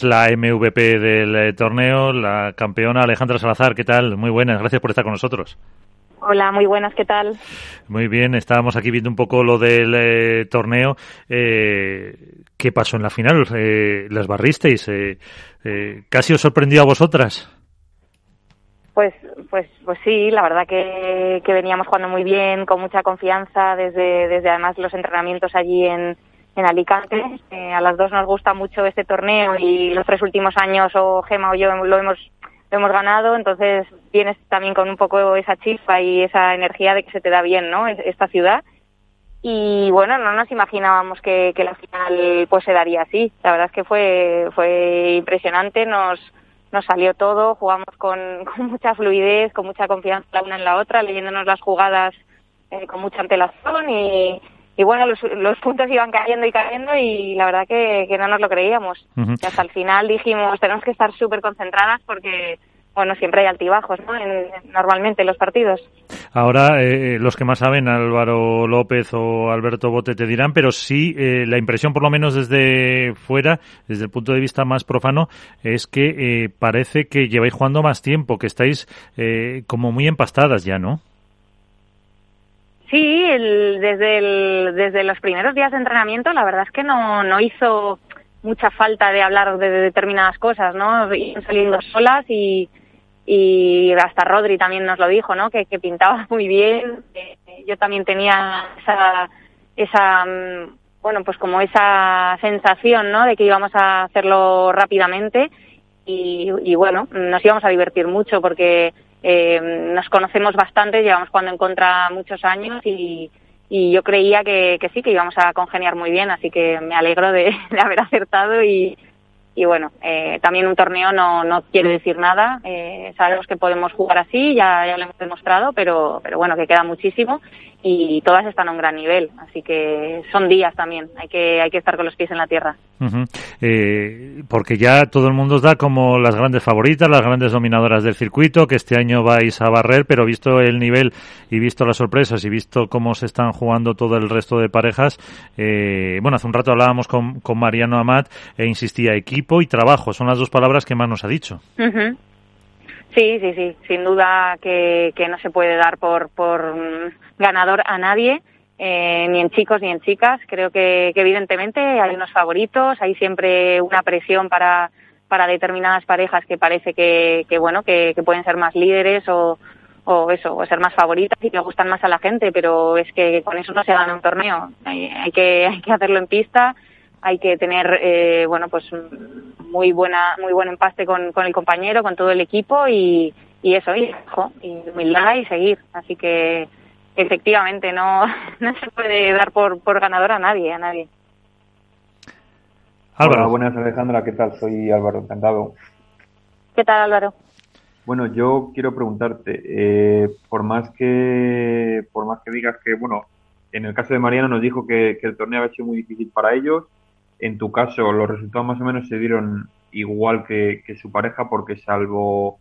la MVP del eh, torneo, la campeona Alejandra Salazar. ¿Qué tal? Muy buenas, gracias por estar con nosotros. Hola, muy buenas, ¿qué tal? Muy bien, estábamos aquí viendo un poco lo del eh, torneo. Eh, ¿Qué pasó en la final? ¿Las barristeis? ¿Casi os sorprendió a vosotras? Pues, pues, pues sí, la verdad que, que veníamos jugando muy bien, con mucha confianza, desde, desde además los entrenamientos allí en, en Alicante. A las dos nos gusta mucho este torneo y los tres últimos años o Gema o yo lo hemos lo hemos ganado, entonces vienes también con un poco esa chispa y esa energía de que se te da bien, ¿no? Esta ciudad. Y bueno, no nos imaginábamos que, la final pues se daría así. La verdad es que fue fue impresionante, nos nos salió todo, jugamos con, con mucha fluidez, con mucha confianza la una en la otra, leyéndonos las jugadas eh, con mucha antelación y, y bueno, los, los, puntos iban cayendo y cayendo y la verdad que, que no nos lo creíamos. y hasta el final dijimos, tenemos que estar súper concentradas porque, bueno, siempre hay altibajos, ¿no? En, normalmente en los partidos. Ahora, eh, los que más saben, Álvaro López o Alberto Bote te dirán, pero sí, eh, la impresión, por lo menos desde fuera, desde el punto de vista más profano, es que eh, parece que lleváis jugando más tiempo, que estáis eh, como muy empastadas ya, ¿no? Sí, el, desde, el, desde los primeros días de entrenamiento la verdad es que no, no hizo mucha falta de hablar de, determinadas cosas, ¿no? Saliendo solas y, y hasta Rodri también nos lo dijo, ¿no? Que, que pintaba muy bien. yo también tenía esa, esa, mm, bueno, pues como esa sensación, ¿no? De que íbamos a hacerlo rápidamente y, y bueno, nos íbamos a divertir mucho porque eh, nos conocemos bastante, llevamos jugando en contra muchos años y, y yo creía que, que, sí, que íbamos a congeniar muy bien, así que me alegro de, de haber acertado y, y bueno, eh, también un torneo no, no quiere decir nada, eh, sabemos que podemos jugar así, ya, ya lo hemos demostrado, pero, pero bueno, que queda muchísimo y todas están a un gran nivel, así que son días también, hay que, hay que estar con los pies en la tierra. eh, porque ya todo el mundo os da como las grandes favoritas, las grandes dominadoras del circuito, que este año vais a barrer, pero visto el nivel y visto las sorpresas y visto cómo se están jugando todo el resto de parejas, eh, bueno, hace un rato hablábamos con, con Mariano Amat e insistía equipo y trabajo. Son las dos palabras que más nos ha dicho. Sí, sí, sí. Sin duda que, que no se puede dar por, por ganador a nadie. Eh, ni en chicos ni en chicas. Creo que, que, evidentemente hay unos favoritos, hay siempre una presión para, para determinadas parejas que parece que, que bueno, que, que, pueden ser más líderes o, o eso, o ser más favoritas y que gustan más a la gente, pero es que con eso no se gana un torneo. Hay, hay que, hay que hacerlo en pista hay que tener eh, bueno pues muy buena muy buen empaste con, con el compañero con todo el equipo y, y eso y, y humildad y seguir. Así que efectivamente no no se puede dar por por ganador a nadie a nadie. Álvaro. Hola, buenas Alejandra. Qué tal soy Álvaro encantado. Qué tal Álvaro bueno yo quiero preguntarte eh, por más que por más que digas que bueno en el caso de Mariano nos dijo que, que el torneo había sido muy difícil para ellos en tu caso, los resultados más o menos se dieron igual que, que su pareja, porque salvo,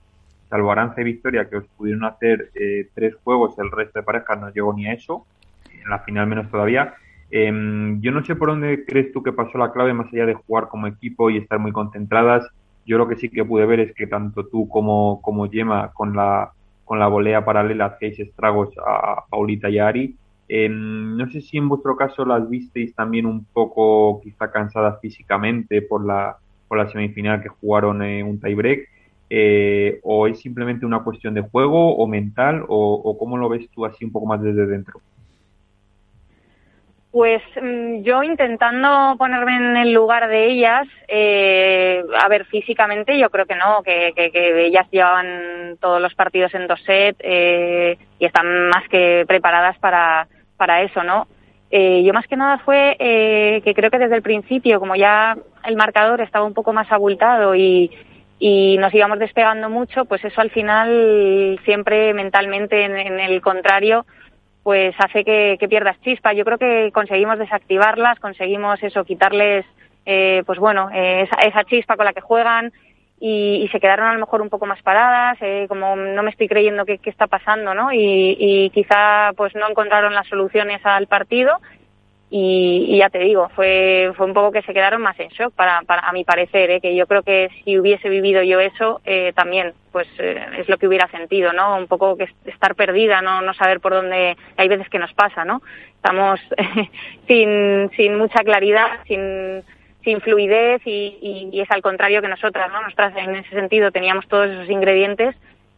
salvo Aranza y Victoria, que os pudieron hacer eh, tres juegos, el resto de parejas no llegó ni a eso, en la final menos todavía. Eh, yo no sé por dónde crees tú que pasó la clave, más allá de jugar como equipo y estar muy concentradas. Yo lo que sí que pude ver es que tanto tú como, como Gemma, con la, con la volea paralela, hacéis estragos a Paulita y a Ari eh, no sé si en vuestro caso las visteis también un poco quizá cansadas físicamente por la, por la semifinal que jugaron en un tiebreak, eh, o es simplemente una cuestión de juego o mental, o, cómo lo ves tú así un poco más desde dentro. Pues mm, yo intentando ponerme en el lugar de ellas, eh, a ver, físicamente yo creo que no, que, que, que ellas llevaban todos los partidos en dos sets eh, y están más que preparadas para, para eso, ¿no? Eh, yo más que nada fue eh, que creo que desde el principio, como ya el marcador estaba un poco más abultado y, nos íbamos despegando mucho, pues eso al final siempre mentalmente en, el contrario, pues hace que, que, pierdas chispa. Yo creo que conseguimos desactivarlas, conseguimos eso, quitarles, eh, pues bueno, eh, esa chispa con la que juegan, y, y, se quedaron a lo mejor un poco más paradas, eh, como no me estoy creyendo qué, qué está pasando, ¿no? Y, y, quizá pues no encontraron las soluciones al partido y, ya te digo, fue, fue un poco que se quedaron más en shock, para, para a mi parecer, ¿eh? que yo creo que si hubiese vivido yo eso, eh, también, pues eh, es lo que hubiera sentido, ¿no? Un poco que estar perdida, no, no saber por dónde, hay veces que nos pasa, ¿no? Estamos sin, sin mucha claridad, sin, sin fluidez y, y, es al contrario que nosotras, ¿no? Nosotras en ese sentido teníamos todos esos ingredientes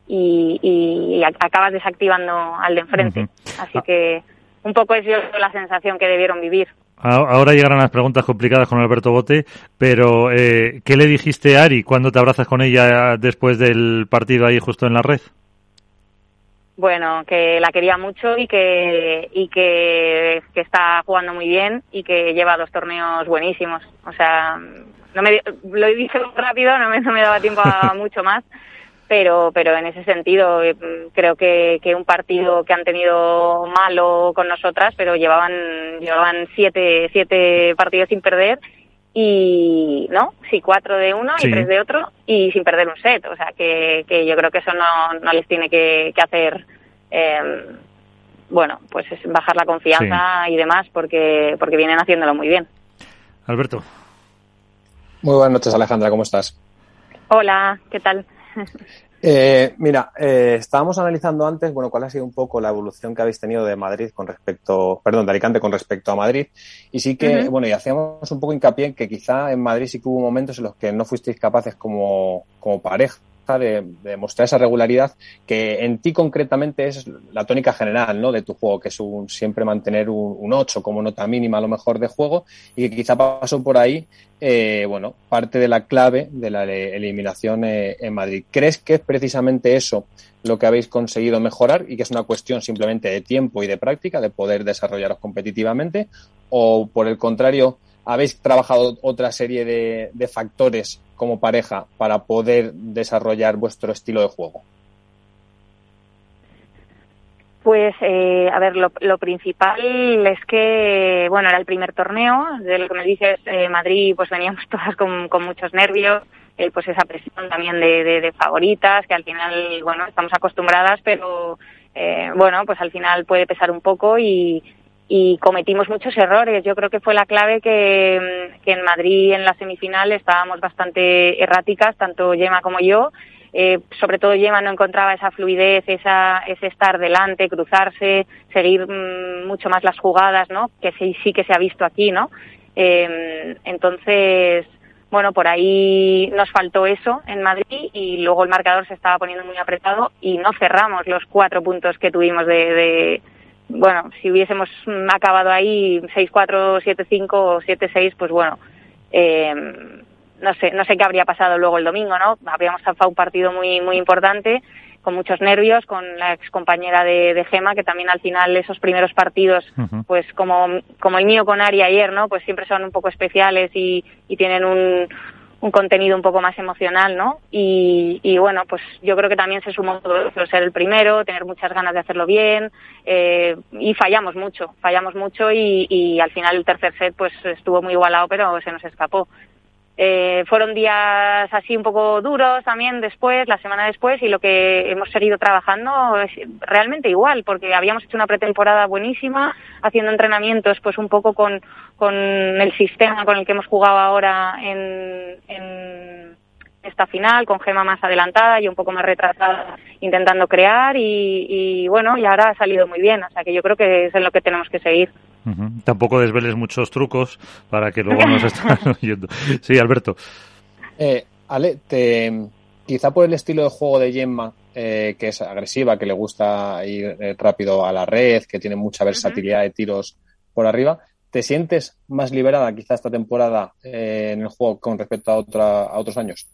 y, y acabas desactivando al de enfrente. Así que un poco es yo la sensación que debieron vivir. Ahora llegarán las preguntas complicadas con Alberto Bote, pero eh, ¿qué le dijiste a Ari cuando te abrazas con ella después del partido ahí justo en la red? Bueno, que la quería mucho y que y que, está jugando muy bien y que lleva dos torneos buenísimos. O sea, no me, lo he dicho rápido, no me, no me daba tiempo a mucho más, pero pero en ese sentido eh, creo que, que un partido que han tenido malo con nosotras pero llevaban llevaban siete siete partidos sin perder y no sí cuatro de uno y tres de otro y sin perder un set. O sea que, que yo creo que eso no, no les tiene que, que hacer eh, bueno pues es bajar la confianza y demás porque porque vienen haciéndolo muy bien. Alberto. Muy buenas noches Alejandra cómo estás hola qué tal Eh, mira, eh, estábamos analizando antes, bueno, cuál ha sido un poco la evolución que habéis tenido de Madrid con respecto, perdón, de Alicante con respecto a Madrid. Y sí que, bueno, y hacíamos un poco hincapié en que quizá en Madrid sí que hubo momentos en los que no fuisteis capaces como, como pareja de, mostrar esa regularidad que en ti concretamente es la tónica general ¿no? de tu juego, que es un, siempre mantener un, un 8 como nota mínima a lo mejor de juego y que quizá pasó por ahí eh, bueno, parte de la clave de la eliminación eh, en Madrid. ¿Crees que es precisamente eso lo que habéis conseguido mejorar y que es una cuestión simplemente de tiempo y de práctica, de poder desarrollaros competitivamente? ¿O por el contrario, habéis trabajado otra serie de factores como pareja para poder desarrollar vuestro estilo de juego? Pues, eh, a ver, lo, lo, principal es que, bueno, era el primer torneo, de lo que me dices, eh, Madrid, pues veníamos todas con, con muchos nervios, eh, pues esa presión también de, de, de, favoritas, que al final, bueno, estamos acostumbradas, pero, eh, bueno, pues al final puede pesar un poco y, y cometimos muchos errores. Yo creo que fue la clave que, en Madrid en la semifinal estábamos bastante erráticas, tanto Yema como yo. Eh, sobre todo Yema no encontraba esa fluidez, esa, ese estar delante, cruzarse, seguir mmm, mucho más las jugadas, ¿no? Que sí, sí que se ha visto aquí, ¿no? Eh, entonces, bueno, por ahí nos faltó eso en Madrid y luego el marcador se estaba poniendo muy apretado y no cerramos los cuatro puntos que tuvimos de bueno, si hubiésemos acabado ahí 6-4, 7-5 o 7-6, pues bueno, eh, no sé, no sé qué habría pasado luego el domingo, ¿no? Habríamos zafado un partido muy, muy importante, con muchos nervios, con la ex compañera de, de Gema, que también al final esos primeros partidos, uh -huh. pues como, como el mío con Ari ayer, ¿no? Pues siempre son un poco especiales y, y tienen un, un contenido un poco más emocional, ¿no? Y, y, bueno, pues yo creo que también se sumó todo eso, ser el primero, tener muchas ganas de hacerlo bien, eh, y fallamos mucho, fallamos mucho y, y, al final el tercer set pues estuvo muy igualado, pero se nos escapó. Eh, fueron días así un poco duros también después, la semana después, y lo que hemos seguido trabajando es realmente igual, porque habíamos hecho una pretemporada buenísima, haciendo entrenamientos pues un poco con, con el sistema con el que hemos jugado ahora en, en esta final, con Gema más adelantada y un poco más retrasada, intentando crear, y, y bueno, y ahora ha salido muy bien, o sea que yo creo que es en lo que tenemos que seguir. Uh -huh. Tampoco desveles muchos trucos para que luego nos estén oyendo. Sí, Alberto. Eh, Ale, te, quizá por el estilo de juego de Gemma, eh, que es agresiva, que le gusta ir eh, rápido a la red, que tiene mucha versatilidad uh -huh. de tiros por arriba, ¿te sientes más liberada quizá esta temporada eh, en el juego con respecto a, otra, a otros años?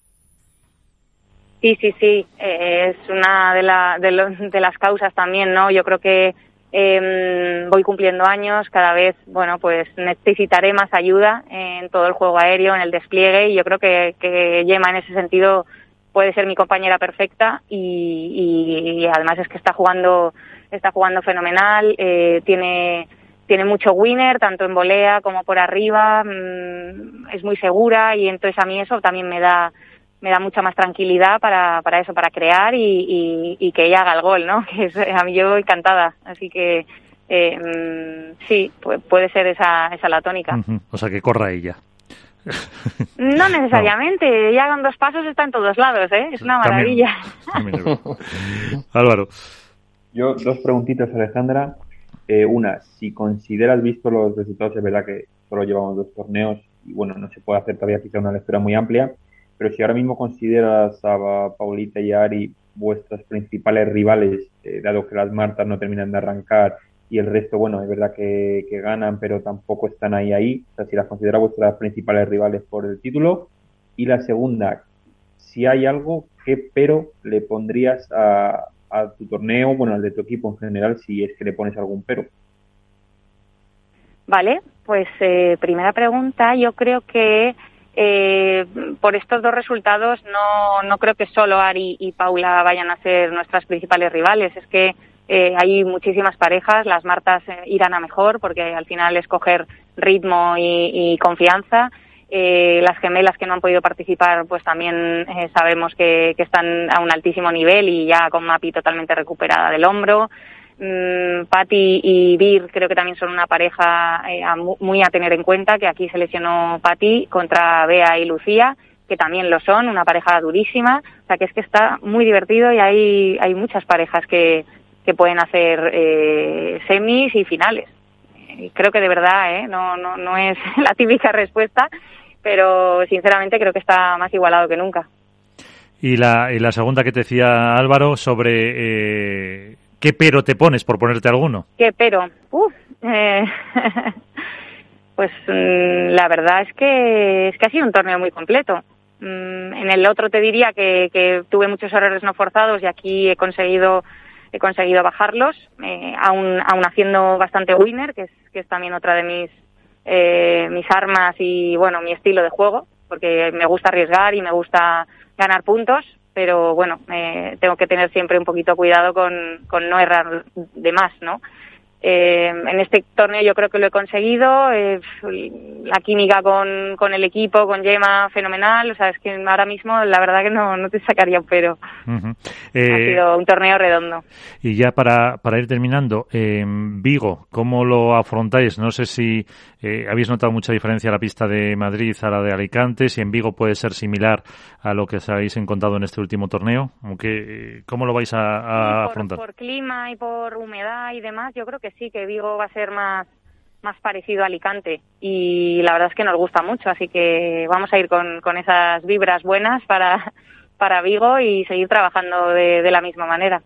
Sí, sí, sí. es una de, la, de, de las causas también, ¿no? Yo creo que eh, voy cumpliendo años, cada vez, bueno, pues necesitaré más ayuda en todo el juego aéreo, en el despliegue, y yo creo que, que Yema en ese sentido puede ser mi compañera perfecta y, además es que está jugando, está jugando fenomenal, eh, tiene, tiene mucho winner, tanto en volea como por arriba, mmm, es muy segura y entonces a mí eso también me da, me da mucha más tranquilidad para, para eso, para crear y, y, y, que ella haga el gol, ¿no? Que es, a mí yo encantada. Así que eh, sí, puede ser esa, esa la tónica. O sea, que corra ella. No necesariamente, ya con dos pasos está en todos lados, ¿eh? Es una maravilla. Álvaro. Yo, dos preguntitas, Alejandra. Eh, una, si consideras, visto los resultados, es verdad que solo llevamos dos torneos y bueno, no se puede hacer todavía quizá una lectura muy amplia, pero si ahora mismo consideras a Paulita y a Ari vuestras principales rivales, eh, dado que las Martas no terminan de arrancar y el resto, bueno, es verdad que, ganan, pero tampoco están ahí ahí. O sea, si las considera vuestras principales rivales por el título. Y la segunda, si hay algo que pero le pondrías a, a tu torneo, bueno, al de tu equipo en general, si es que le pones algún pero. Vale, pues eh, primera pregunta, yo creo que eh, por estos dos resultados no, no creo que solo Ari y Paula vayan a ser nuestras principales rivales, es que eh, hay muchísimas parejas, las Martas eh, irán a mejor porque al final es coger ritmo y, confianza. Las gemelas que no han podido participar, pues también sabemos que, están a un altísimo nivel y ya con Mapi totalmente recuperada del hombro. Mm, Patti y Bir creo que también son una pareja muy a tener en cuenta, que aquí se lesionó Patti contra Bea y Lucía, que también lo son, una pareja durísima. O sea que es que está muy divertido y hay, hay muchas parejas que, que pueden hacer eh, semis y finales. creo que de verdad, ¿eh? no, no, no es la típica respuesta, pero sinceramente creo que está más igualado que nunca. Y la, y la segunda que te decía Álvaro sobre eh, qué pero te pones, por ponerte alguno. ¿Qué pero? Eh, pues mm, la verdad es que, es que ha sido un torneo muy completo. Mm, en el otro te diría que, que tuve muchos errores no forzados y aquí he conseguido he conseguido bajarlos, eh, aún, haciendo bastante winner, que es, que es también otra de mis, eh, mis armas y, bueno, mi estilo de juego, porque me gusta arriesgar y me gusta ganar puntos, pero bueno, eh, tengo que tener siempre un poquito cuidado con, con no errar de más, ¿no? Eh, en este torneo yo creo que lo he conseguido. Eh, la química con, con, el equipo, con Yema, fenomenal. O sea, es que ahora mismo la verdad que no, no te sacaría un pero. ha eh, sido un torneo redondo. Y ya para, para ir terminando, Vigo, ¿cómo lo afrontáis? No sé si habéis notado mucha diferencia la pista de Madrid a la de Alicante, si en Vigo puede ser similar a lo que os habéis encontrado en este último torneo. Aunque, ¿Cómo lo vais a, afrontar? Por clima y por humedad y demás, yo creo que sí, que Vigo va a ser más, más parecido a Alicante y la verdad es que nos gusta mucho, así que vamos a ir con, con esas vibras buenas para, para Vigo y seguir trabajando de, la misma manera.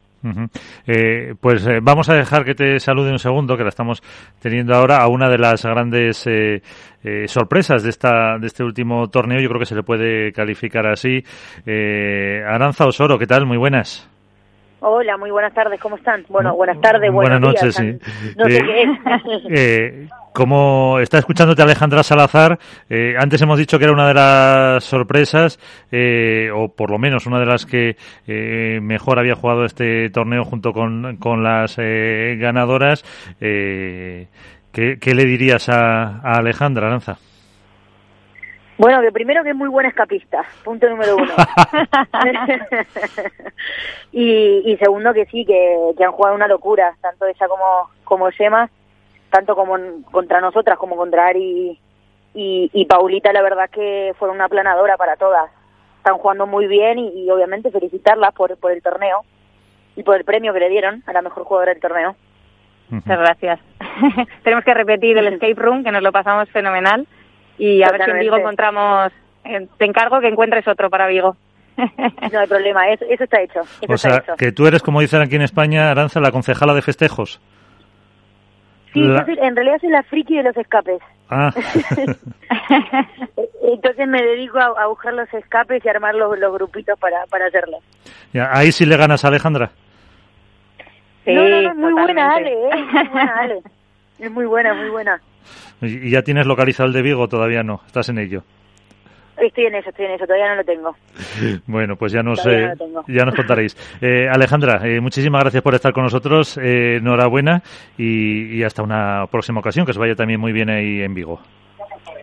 Eh, pues eh, vamos a dejar que te salude un segundo, que la estamos teniendo ahora, a una de las grandes eh, sorpresas de, esta, de este último torneo. Yo creo que se le puede calificar así. Aranza Osoro, ¿qué tal? Muy buenas. Hola, muy buenas tardes, ¿cómo están? Bueno, buenas tardes, buenas noches, sí. No sé qué es. Eh, como está escuchándote Alejandra Salazar, eh, antes hemos dicho que era una de las sorpresas, eh, o por lo menos una de las que mejor había jugado este torneo junto con, con las ganadoras. ¿qué, ¿qué, le dirías a, a Alejandra Aranza? Bueno, que primero que es muy buena escapista, punto número uno. y, segundo que sí, que, han jugado una locura, tanto ella como, como Gemma, tanto como contra nosotras como contra Ari y, y, Paulita, la verdad que fueron una planadora para todas. Están jugando muy bien y, obviamente felicitarlas por, por el torneo y por el premio que le dieron a la mejor jugadora del torneo. Muchas gracias. Tenemos que repetir el escape room, que nos lo pasamos fenomenal y a ver si en Vigo encontramos, eh, te encargo que encuentres otro para Vigo. No hay problema, eso, está hecho. o sea, que tú eres, como dicen aquí en España, Aranza, la concejala de festejos. Sí, en realidad soy la friki de los escapes. Ah. Entonces me dedico a, buscar los escapes y armar los, grupitos para, para hacerlos. ahí sí le ganas a Alejandra. Sí, no, no, muy buena Ale, ¿eh? muy buena Ale. Es muy buena, muy buena. ¿Y ya tienes localizado el de Vigo todavía no? ¿Estás en ello? Estoy en eso, estoy en eso, todavía no lo tengo. Bueno, pues ya nos, eh, ya nos contaréis. Eh, Alejandra, eh, muchísimas gracias por estar con nosotros, enhorabuena y, hasta una próxima ocasión, que os vaya también muy bien ahí en Vigo.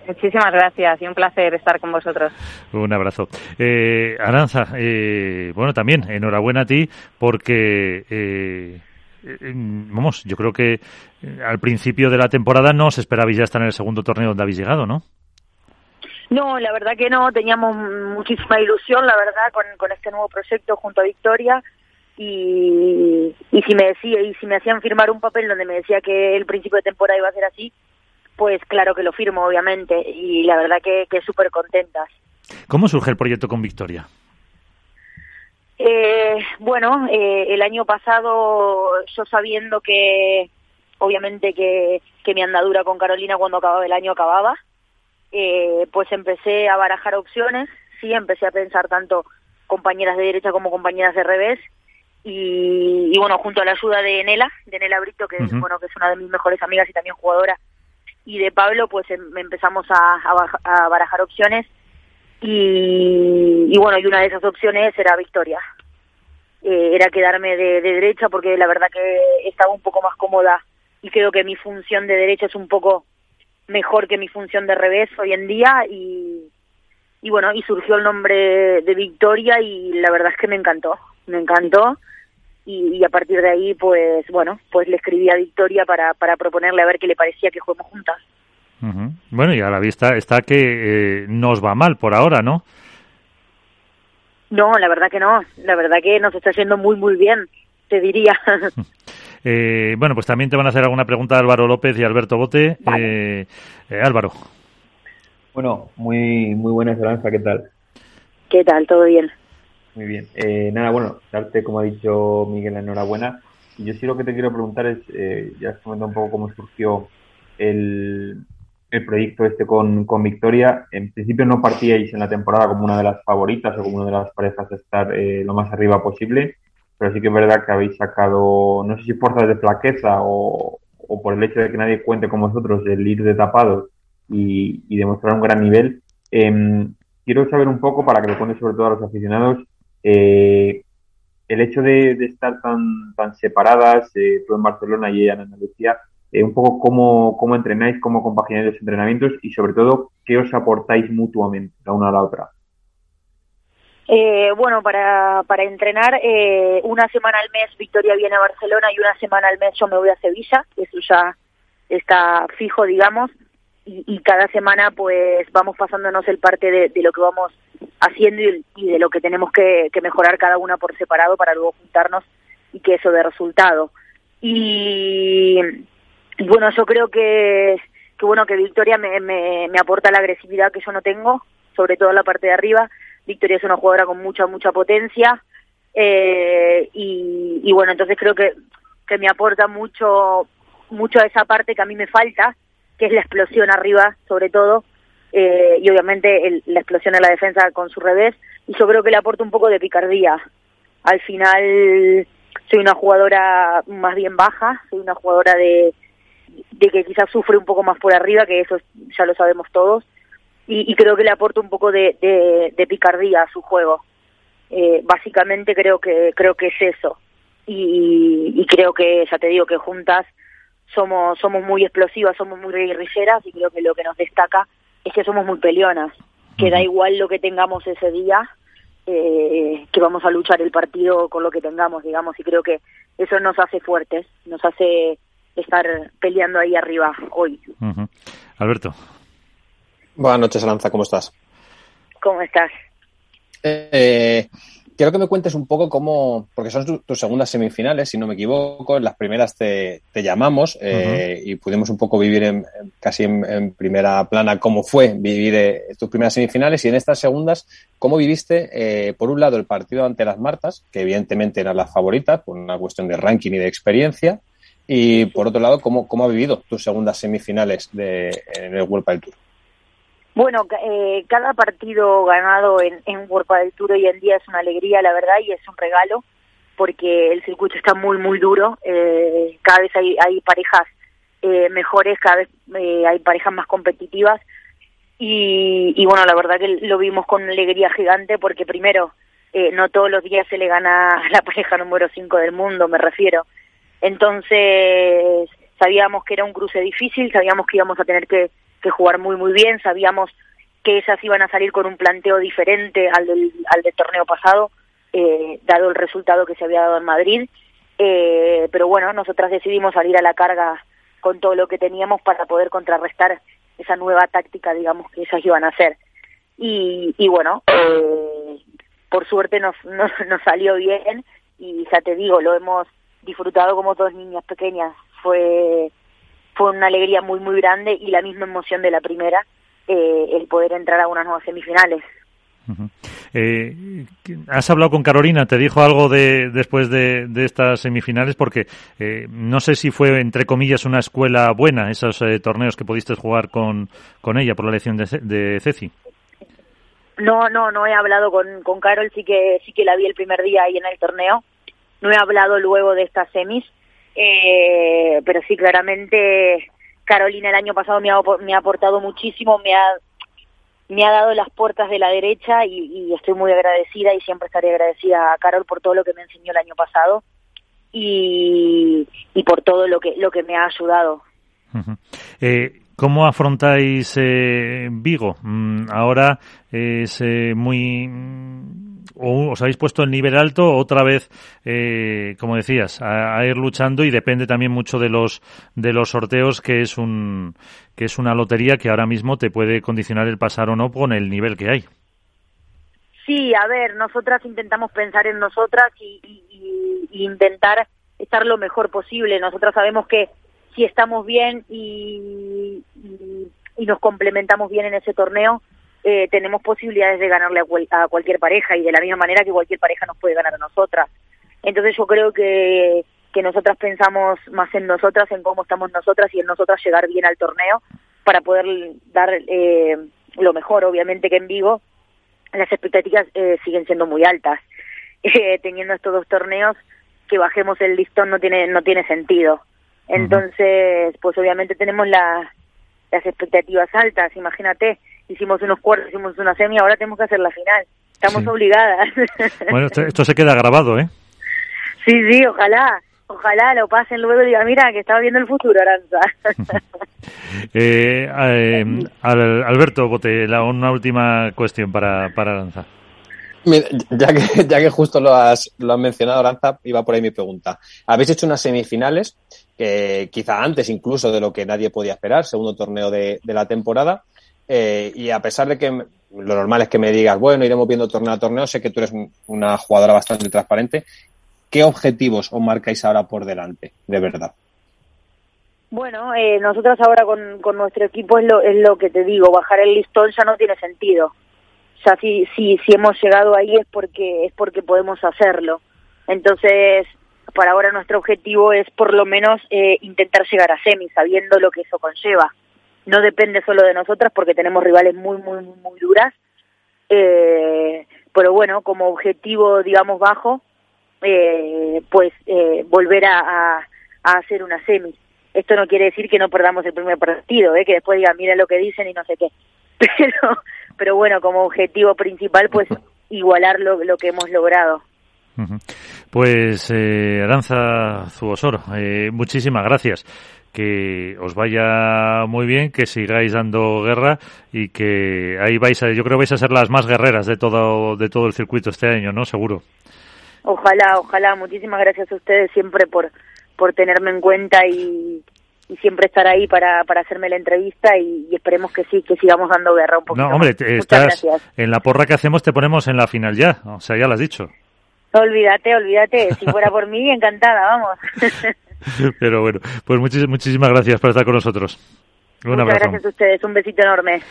Muchísimas gracias y un placer estar con vosotros. Un abrazo. Aranza, bueno, también enhorabuena a ti porque vamos, yo creo que al principio de la temporada no os esperabais ya estar en el segundo torneo donde habéis llegado, ¿no? No, la verdad que no, teníamos muchísima ilusión, la verdad, con, con este nuevo proyecto junto a Victoria y, y si me decía y si me hacían firmar un papel donde me decía que el principio de temporada iba a ser así, pues claro que lo firmo, obviamente, y la verdad que, que súper contentas. ¿Cómo surge el proyecto con Victoria? Eh, bueno, eh, el año pasado yo sabiendo que obviamente que, que mi andadura con Carolina cuando acababa el año acababa, eh, pues empecé a barajar opciones, sí, empecé a pensar tanto compañeras de derecha como compañeras de revés y, y bueno, junto a la ayuda de Nela, de Nela Brito, que, bueno, que es una de mis mejores amigas y también jugadora, y de Pablo, pues em, empezamos a, a, barajar opciones y, y, bueno, y una de esas opciones era Victoria. Eh, era quedarme de, de derecha porque la verdad que estaba un poco más cómoda y creo que mi función de derecha es un poco mejor que mi función de revés hoy en día y, y bueno, y surgió el nombre de Victoria y la verdad es que me encantó, me encantó y, a partir de ahí pues bueno, pues le escribí a Victoria para, para proponerle a ver qué le parecía que juguemos juntas. Bueno, y a la vista está que eh, nos va mal por ahora, ¿no? No, la verdad que no, la verdad que nos está yendo muy muy bien, te diría. Eh, bueno, pues también te van a hacer alguna pregunta Álvaro López y Alberto Bote. Eh, eh, Álvaro. Bueno, muy muy buena Esperanza, ¿qué tal? ¿Qué tal? ¿Todo bien? Muy bien. Eh, nada, bueno, darte, como ha dicho Miguel, enhorabuena. Y yo sí lo que te quiero preguntar es, eh, ya has comentado un poco cómo surgió el, el proyecto este con, con Victoria. En principio no partíais en la temporada como una de las favoritas o como una de las parejas de estar eh, lo más arriba posible pero sí que es verdad que habéis sacado, no sé si fuerzas de flaqueza o, o por el hecho de que nadie cuente con vosotros el ir de tapados y, y demostrar un gran nivel. Eh, quiero saber un poco, para que lo cuentes sobre todo a los aficionados, eh, el hecho de, de, estar tan, tan separadas, eh, tú en Barcelona y ella en Andalucía, eh, un poco cómo, cómo entrenáis, cómo compagináis los entrenamientos y sobre todo qué os aportáis mutuamente la una a la otra. Eh, bueno, para, para entrenar, eh, una semana al mes Victoria viene a Barcelona y una semana al mes yo me voy a Sevilla, eso ya está fijo, digamos, y, cada semana pues vamos pasándonos el parte de, lo que vamos haciendo y, y, de lo que tenemos que, que mejorar cada una por separado para luego juntarnos y que eso dé resultado. Y bueno, yo creo que, bueno que Victoria me, me, me aporta la agresividad que yo no tengo, sobre todo en la parte de arriba, Victoria es una jugadora con mucha, mucha potencia. Eh, y, bueno, entonces creo que, que me aporta mucho, mucho a esa parte que a mí me falta, que es la explosión arriba, sobre todo, eh, y obviamente la explosión en la defensa con su revés, y yo creo que le aporta un poco de picardía. Al final soy una jugadora más bien baja, soy una jugadora de, de que quizás sufre un poco más por arriba, que eso ya lo sabemos todos, y, y creo que le aporta un poco de, de, de picardía a su juego. Eh, básicamente creo que creo que es eso y, y creo que ya te digo que juntas somos somos muy explosivas somos muy guerrilleras y creo que lo que nos destaca es que somos muy peleonas que da igual lo que tengamos ese día eh, que vamos a luchar el partido con lo que tengamos digamos y creo que eso nos hace fuertes nos hace estar peleando ahí arriba hoy uh -huh. Alberto Buenas noches, Alanza, ¿cómo estás? ¿Cómo estás? Eh, quiero que me cuentes un poco cómo, porque son tus tu segundas semifinales, si no me equivoco, en las primeras te, te llamamos eh, uh -huh. y pudimos un poco vivir en, casi en, en, primera plana cómo fue vivir eh, tus primeras semifinales y en estas segundas, cómo viviste, eh, por un lado, el partido ante las Martas, que evidentemente eran las favoritas por una cuestión de ranking y de experiencia, y por otro lado, cómo, cómo ha vivido tus segundas semifinales de, en el World Padel Tour. Bueno, eh, cada partido ganado en, en World del Tour hoy en día es una alegría, la verdad, y es un regalo, porque el circuito está muy, muy duro. Eh, cada vez hay, hay parejas eh, mejores, cada vez eh, hay parejas más competitivas. Y, y bueno, la verdad que lo vimos con alegría gigante, porque primero, eh, no todos los días se le gana la pareja número 5 del mundo, me refiero. Entonces, sabíamos que era un cruce difícil, sabíamos que íbamos a tener que jugar muy muy bien, sabíamos que ellas iban a salir con un planteo diferente al del, al del torneo pasado, eh, dado el resultado que se había dado en Madrid, Eh, pero bueno, nosotras decidimos salir a la carga con todo lo que teníamos para poder contrarrestar esa nueva táctica, digamos, que ellas iban a hacer. Y, y bueno, eh, por suerte nos salió bien y ya te digo, lo hemos disfrutado como dos niñas pequeñas. Fue, fue una alegría muy, muy grande y la misma emoción de la primera, eh, el poder entrar a unas nuevas semifinales. Eh, ¿Has hablado con Carolina? ¿Te dijo algo de, después de, estas semifinales? Porque eh, no sé si fue, entre comillas, una escuela buena, esos eh, torneos que pudiste jugar con, con ella por la elección de, de Ceci. No, no, no he hablado con, con Carol, sí que, sí que la vi el primer día ahí en el torneo. No he hablado luego de estas semis, eh, pero sí, claramente Carolina el año pasado me ha, me ha aportado muchísimo, me ha me ha dado las puertas de la derecha y, estoy muy agradecida y siempre estaré agradecida a Carol por todo lo que me enseñó el año pasado y, y por todo lo que lo que me ha ayudado. eh, ¿Cómo afrontáis eh, Vigo? Mm, ahora es eh, muy o os habéis puesto el nivel alto otra vez, eh, como decías, a, ir luchando y depende también mucho de los de los sorteos que es un que es una lotería que ahora mismo te puede condicionar el pasar o no con el nivel que hay. Sí, a ver, nosotras intentamos pensar en nosotras y, intentar estar lo mejor posible. Nosotras sabemos que si estamos bien y, y nos complementamos bien en ese torneo, eh, tenemos posibilidades de ganarle a, cualquier pareja y de la misma manera que cualquier pareja nos puede ganar a nosotras. Entonces yo creo que, que nosotras pensamos más en nosotras, en cómo estamos nosotras y en nosotras llegar bien al torneo para poder dar eh, lo mejor, obviamente que en Vigo las expectativas eh, siguen siendo muy altas. Eh, teniendo estos dos torneos, que bajemos el listón no tiene, no tiene sentido. Entonces, pues obviamente tenemos la, las expectativas altas, imagínate, hicimos unos cuartos, hicimos una semi, ahora tenemos que hacer la final. Estamos obligadas. Bueno, esto, se queda grabado, ¿eh? Sí, sí, ojalá. Ojalá lo pasen luego y digan, mira, que estaba viendo el futuro, Aranza. eh, eh, Alberto Bote, una última cuestión para, para Aranza. Mira, ya que, ya que justo lo has, lo has mencionado, Aranza, iba por ahí mi pregunta. Habéis hecho unas semifinales, que quizá antes incluso de lo que nadie podía esperar, segundo torneo de, de la temporada. Eh, y a pesar de que lo normal es que me digas, bueno, iremos viendo torneo a torneo, sé que tú eres una jugadora bastante transparente. ¿Qué objetivos os marcáis ahora por delante, de verdad? Bueno, eh, nosotros ahora con, con nuestro equipo es lo, es lo que te digo, bajar el listón ya no tiene sentido. O si, si, si hemos llegado ahí es porque, es porque podemos hacerlo. Entonces, para ahora nuestro objetivo es por lo menos eh, intentar llegar a semi, sabiendo lo que eso conlleva no depende solo de nosotras porque tenemos rivales muy, muy, muy duras. Eh, pero bueno, como objetivo, digamos, bajo, eh, pues eh, volver a, a, hacer una semi. Esto no quiere decir que no perdamos el primer partido, ¿eh? que después digan, mira lo que dicen y no sé qué. Pero, pero bueno, como objetivo principal, pues igualar lo, que hemos logrado. Pues eh, Aranza Zubosoro, eh, muchísimas gracias que os vaya muy bien, que sigáis dando guerra y que ahí vais a, yo creo que vais a ser las más guerreras de todo, de todo el circuito este año, ¿no? Seguro. Ojalá, ojalá. Muchísimas gracias a ustedes siempre por, por tenerme en cuenta y, siempre estar ahí para, para hacerme la entrevista y, esperemos que sí, que sigamos dando guerra un poquito. No, hombre, estás en la porra que hacemos te ponemos en la final ya, o sea, ya lo has dicho. Olvídate, olvídate. Si fuera por mí, encantada, vamos. Pero bueno, pues muchísimas gracias por estar con nosotros. Un Muchas gracias a ustedes, un besito enorme.